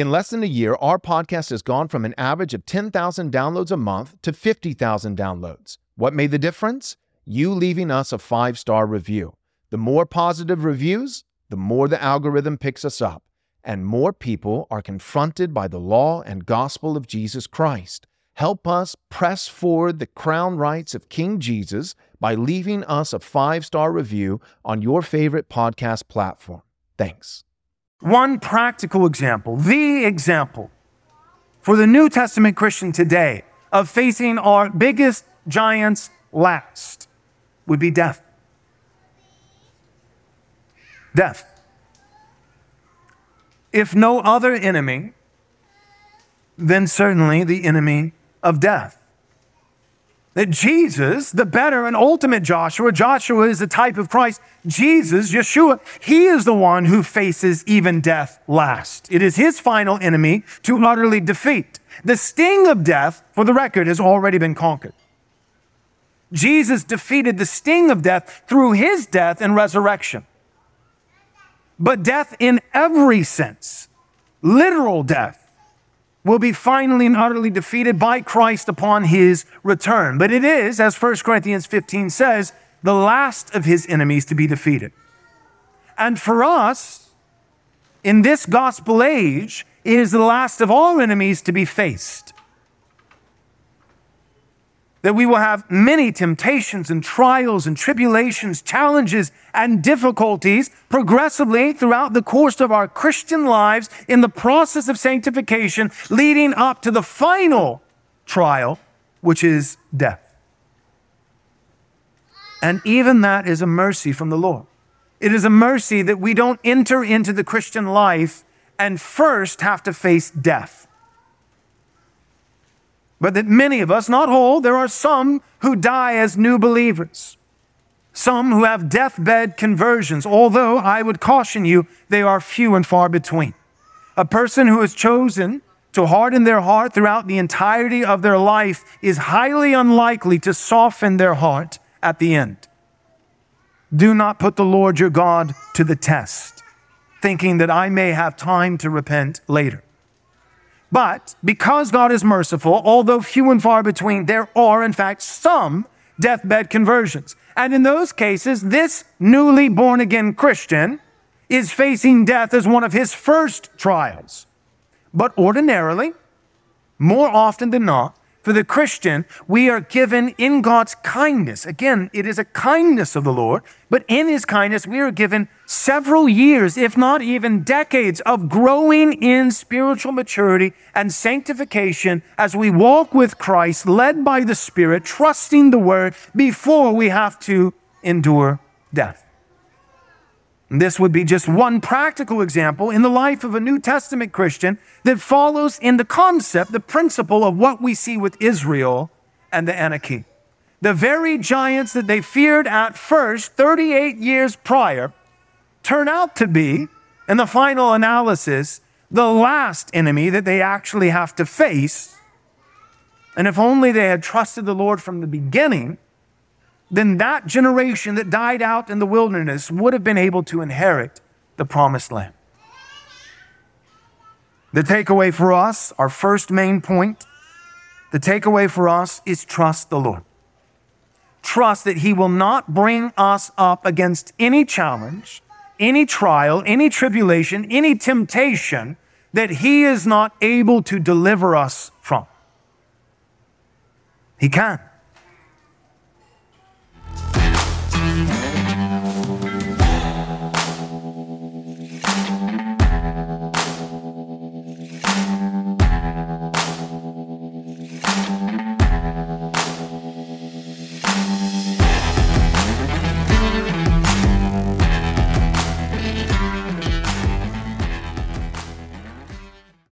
In less than a year, our podcast has gone from an average of 10,000 downloads a month to 50,000 downloads. What made the difference? You leaving us a five star review. The more positive reviews, the more the algorithm picks us up, and more people are confronted by the law and gospel of Jesus Christ. Help us press forward the crown rights of King Jesus by leaving us a five star review on your favorite podcast platform. Thanks. One practical example, the example for the New Testament Christian today of facing our biggest giants last would be death. Death. If no other enemy, then certainly the enemy of death. That Jesus, the better and ultimate Joshua, Joshua is the type of Christ, Jesus, Yeshua, he is the one who faces even death last. It is his final enemy to utterly defeat. The sting of death, for the record, has already been conquered. Jesus defeated the sting of death through his death and resurrection. But death in every sense, literal death, will be finally and utterly defeated by Christ upon his return. But it is, as 1 Corinthians 15 says, the last of his enemies to be defeated. And for us, in this gospel age, it is the last of all enemies to be faced that we will have many temptations and trials and tribulations, challenges and difficulties progressively throughout the course of our Christian lives in the process of sanctification, leading up to the final trial, which is death. And even that is a mercy from the Lord. It is a mercy that we don't enter into the Christian life and first have to face death but that many of us, not all, there are some who die as new believers, some who have deathbed conversions, although I would caution you, they are few and far between. A person who has chosen to harden their heart throughout the entirety of their life is highly unlikely to soften their heart at the end. Do not put the Lord your God to the test, thinking that I may have time to repent later. But because God is merciful, although few and far between, there are, in fact, some deathbed conversions. And in those cases, this newly born again Christian is facing death as one of his first trials. But ordinarily, more often than not, for the Christian, we are given in God's kindness. Again, it is a kindness of the Lord, but in His kindness, we are given several years, if not even decades, of growing in spiritual maturity and sanctification as we walk with Christ, led by the Spirit, trusting the Word before we have to endure death. This would be just one practical example in the life of a New Testament Christian that follows in the concept, the principle of what we see with Israel and the Anakim. The very giants that they feared at first, 38 years prior, turn out to be, in the final analysis, the last enemy that they actually have to face. And if only they had trusted the Lord from the beginning, then that generation that died out in the wilderness would have been able to inherit the promised land. The takeaway for us, our first main point, the takeaway for us is trust the Lord. Trust that He will not bring us up against any challenge, any trial, any tribulation, any temptation that He is not able to deliver us from. He can.